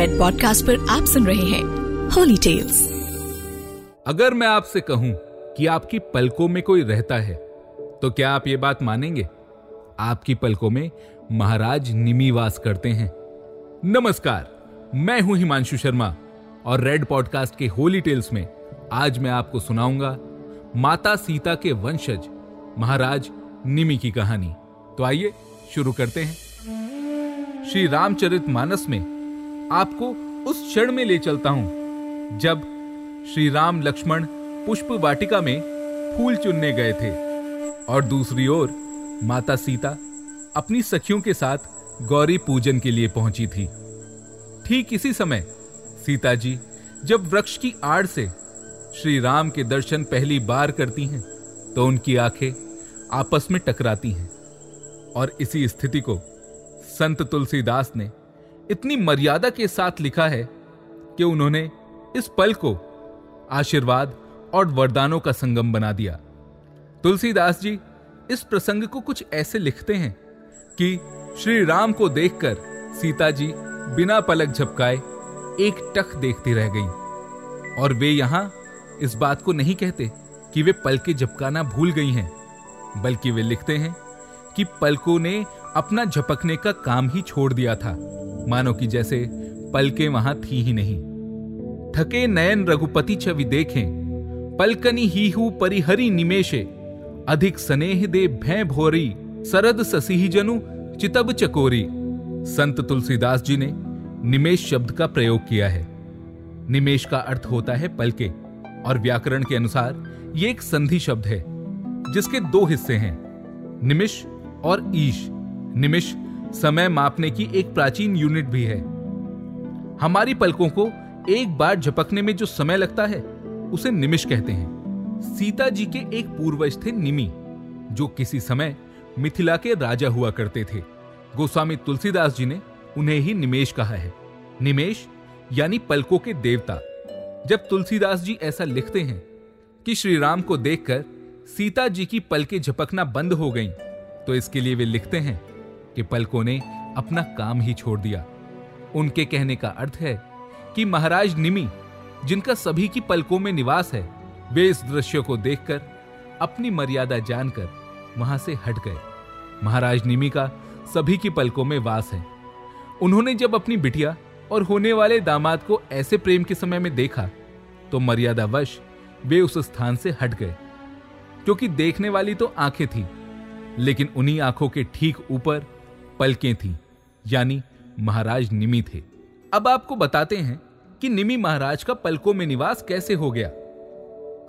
Red podcast पर आप सुन रहे हैं होली टेल्स अगर मैं आपसे कहूँ कि आपकी पलकों में कोई रहता है तो क्या आप ये बात मानेंगे? आपकी पलकों में महाराज निमिवास करते हैं। नमस्कार, मैं हूँ हिमांशु शर्मा और रेड पॉडकास्ट के होली टेल्स में आज मैं आपको सुनाऊँगा माता सीता के वंशज, महाराज निमी की कहानी। तो आइए, शुरू करते हैं। श्री रामचरित मानस में आपको उस क्षण में ले चलता हूँ, जब श्री राम लक्ष्मण पुष्प वाटिका में फूल चुनने गए थे और दूसरी ओर माता सीता अपनी सखियों के साथ गौरी पूजन के लिए पहुँची थी। ठीक इसी समय सीता जी जब वृक्ष की आड़ से श्री राम के दर्शन पहली बार करती हैं तो उनकी आँखें आपस में टकराती हैं और इसी स्थिति को संत तुलसीदास ने इतनी मर्यादा के साथ लिखा है कि उन्होंने इस पल को आशीर्वाद और वरदानों का संगम बना दिया। तुलसीदास जी, इस प्रसंग को कुछ ऐसे लिखते हैं कि श्री राम को देखकर सीता जी बिना पलक झपकाए एक टक देखती रह गई। और वे यहाँ इस बात को नहीं कहते कि वे पल के झपकाना भूल गई हैं, बल्कि वे लिखते हैं कि पलकों ने अपना झपकने का काम ही छोड़ दिया था। मानो कि जैसे पलके वहाँ थी ही नहीं। थके नयन रघुपति छवि देखें पलकनी ही हु परिहरी निमेशे अधिक स्नेह दे भय भोरी, सरद ससीही जनु, चितब चकोरी। संत तुलसीदास जी ने निमेश शब्द का प्रयोग किया है। निमेश का अर्थ होता है पलके, और व्याकरण के अनुसार ये एक संधि शब्द है, जिसके दो हिस्से हैं, निमिष और ईश। निमिष समय मापने की एक प्राचीन यूनिट भी है। हमारी पलकों को एक बार झपकने में जो समय लगता है उसे निमिष कहते हैं। सीता जी के एक पूर्वज थे निमि जो किसी समय मिथिला के राजा हुआ करते थे। गोस्वामी तुलसीदास जी ने उन्हें ही निमेश कहा है। निमेश यानी पलकों के देवता। जब तुलसीदास जी ऐसा लिखते हैं कि श्री राम को देखकर सीता जी की पलके झपकना बंद हो गईं, तो इसके लिए वे लिखते हैं कि पलकों ने अपना काम ही छोड़ दिया। उनके कहने का अर्थ है कि महाराज निमी, जिनका सभी की पलकों में निवास है, वे इस दृश्य को देखकर अपनी मर्यादा जानकर वहाँ से हट गए। महाराज निमि का सभी की पलकों में वास है। उन्होंने जब अपनी बिटिया और होने वाले दामाद को ऐसे प्रेम के समय में देखा तो मर्यादावश वे उस स्थान से हट गए, क्योंकि देखने वाली तो आँखें थी, लेकिन उन्हीं आँखों के ठीक ऊपर पलकें थी, यानी महाराज निमी थे। अब आपको बताते हैं कि निमी महाराज का पलकों में निवास कैसे हो गया।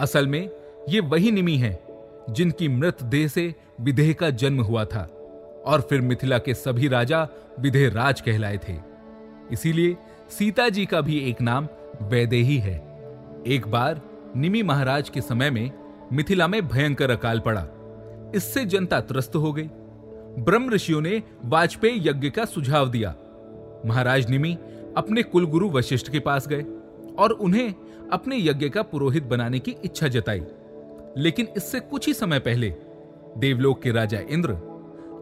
असल में ये वही निमि है, जिनकी मृत देह से विदेह का जन्म हुआ था, और फिर मिथिला के सभी राजा विदेह राज कहलाए थे। इसीलिए सीता जी का भी एक नाम वैदेही है। एक बार निमी महाराज के समय में मिथिला में भयंकर अकाल पड़ा। इससे जनता त्रस्त हो गई। ब्रह्म ऋषियों ने वाजपेयी यज्ञ का सुझाव दिया। महाराज निमि अपने कुलगुरु वशिष्ठ के पास गए और उन्हें अपने यज्ञ का पुरोहित बनाने की इच्छा जताई। लेकिन इससे कुछ ही समय पहले देवलोक के राजा इंद्र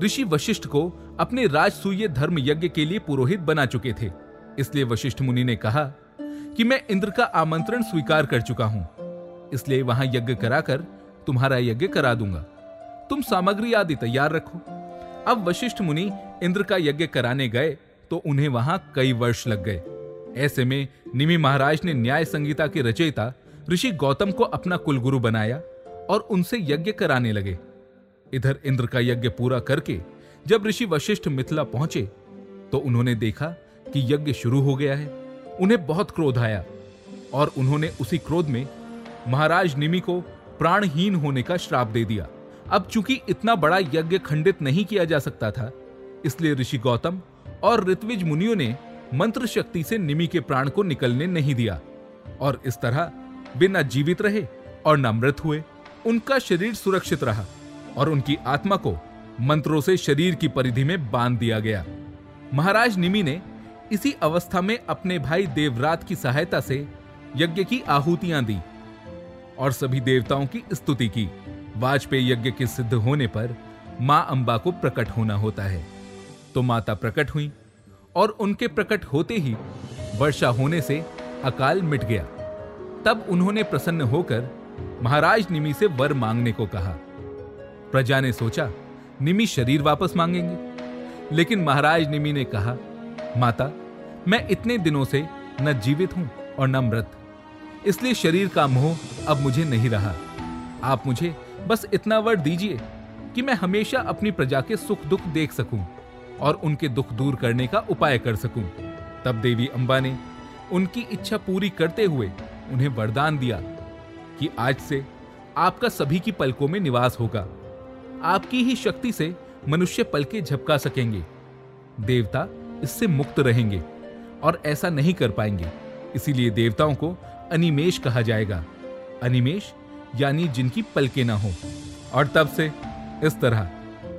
ऋषि वशिष्ठ को अपने राजसूय धर्म यज्ञ के लिए पुरोहित बना चुके थे। इसलिए वशिष्ठ मुनि ने कहा कि मैं इंद्र का आमंत्रण स्वीकार कर चुका हूँ। इसलिए वहाँ यज्ञ कराकर तुम्हारा यज्ञ करा दूँगा। तुम सामग्री आदि तैयार रखो। अब वशिष्ठ मुनि इंद्र का यज्ञ कराने गए तो उन्हें वहाँ कई वर्ष लग गए। ऐसे में निमि महाराज ने न्याय संगीता के रचयिता ऋषि गौतम को अपना कुलगुरु बनाया और उनसे यज्ञ कराने लगे। इधर इंद्र का यज्ञ पूरा करके जब ऋषि वशिष्ठ मिथिला पहुँचे तो उन्होंने देखा कि यज्ञ शुरू हो गया है। उन्हें बहुत क्रोध आया और उन्होंने उसी क्रोध में महाराज निमि को प्राणहीन होने का श्राप दे दिया। अब चूँकि इतना बड़ा यज्ञ खंडित नहीं किया जा सकता था, इसलिए ऋषि गौतम और ऋत्विज मुनियों ने मंत्र शक्ति से निमि के प्राण को निकलने नहीं दिया। और इस तरह वे न जीवित रहे और न मृत हुए, उनका शरीर सुरक्षित रहा और उनकी आत्मा को मंत्रों से शरीर की परिधि में बाँध दिया गया। महाराज निमि ने इसी अवस्था में अपने भाई देवरात की सहायता से यज्ञ की आहुतियाँ दी और सभी देवताओं की स्तुति की। वाजपेयी यज्ञ के सिद्ध होने पर माँ अंबा को प्रकट होना होता है। तो माता प्रकट हुई और उनके प्रकट होते ही वर्षा होने से अकाल मिट गया। तब उन्होंने प्रसन्न होकर महाराज निमि से वर मांगने को कहा। प्रजा ने सोचा, निमि शरीर वापस मांगेंगे। लेकिन महाराज निमि ने कहा, माता, मैं इतने दिनों से न जीवित हूँ और न मृत। इसलिए शरीर का मोह अब मुझे नहीं रहा। आप मुझे बस इतना वर दीजिए कि मैं हमेशा अपनी प्रजा के सुख दुख देख सकूँ और उनके दुख दूर करने का उपाय कर सकूँ। तब देवी अंबा ने उनकी इच्छा पूरी करते हुए उन्हें वरदान दिया कि आज से आपका सभी की पलकों में निवास होगा। आपकी ही शक्ति से मनुष्य पलके झपका सकेंगे। देवता इससे मुक्त रहेंगे और ऐसा नहीं कर पाएँगे। इसीलिए देवताओं को अनिमेश कहा जाएगा। अनिमेश यानी जिनकी पलके ना हो। और तब से इस तरह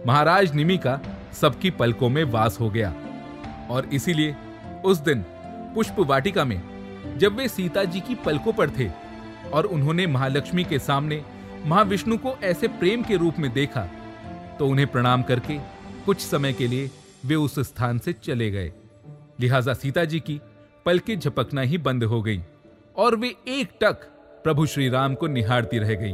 महाराज निमि का सबकी पलकों में वास हो गया। और इसीलिए उस दिन पुष्प वाटिका में जब वे सीता जी की पलकों पर थे और उन्होंने महालक्ष्मी के सामने महाविष्णु को ऐसे प्रेम के रूप में देखा तो उन्हें प्रणाम करके कुछ समय के लिए वे उस स्थान से चले गए। लिहाजा सीता जी की पलके झपकना ही बंद हो गई और वे एक टक प्रभु श्री राम को निहारती रह गई।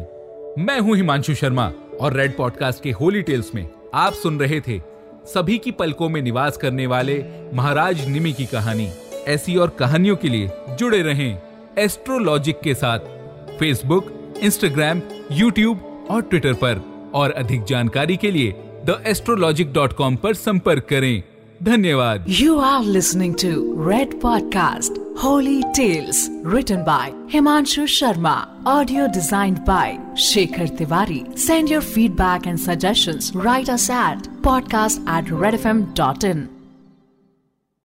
मैं हूँ हिमांशु शर्मा और रेड पॉडकास्ट के होली टेल्स में आप सुन रहे थे सभी की पलकों में निवास करने वाले महाराज निमी की कहानी। ऐसी और कहानियों के लिए जुड़े रहें एस्ट्रोलॉजिक के साथ फेसबुक इंस्टाग्राम यूट्यूब और ट्विटर पर। और अधिक जानकारी के लिए द एस्ट्रोलॉजिक डॉट कॉम पर संपर्क करें। धन्यवाद you are listening to Red podcast Holi tales return by Himanshu Sharma audio design by Shekhar Tiwari send your feedback and suggestions write us at podcast at Red FM dot in in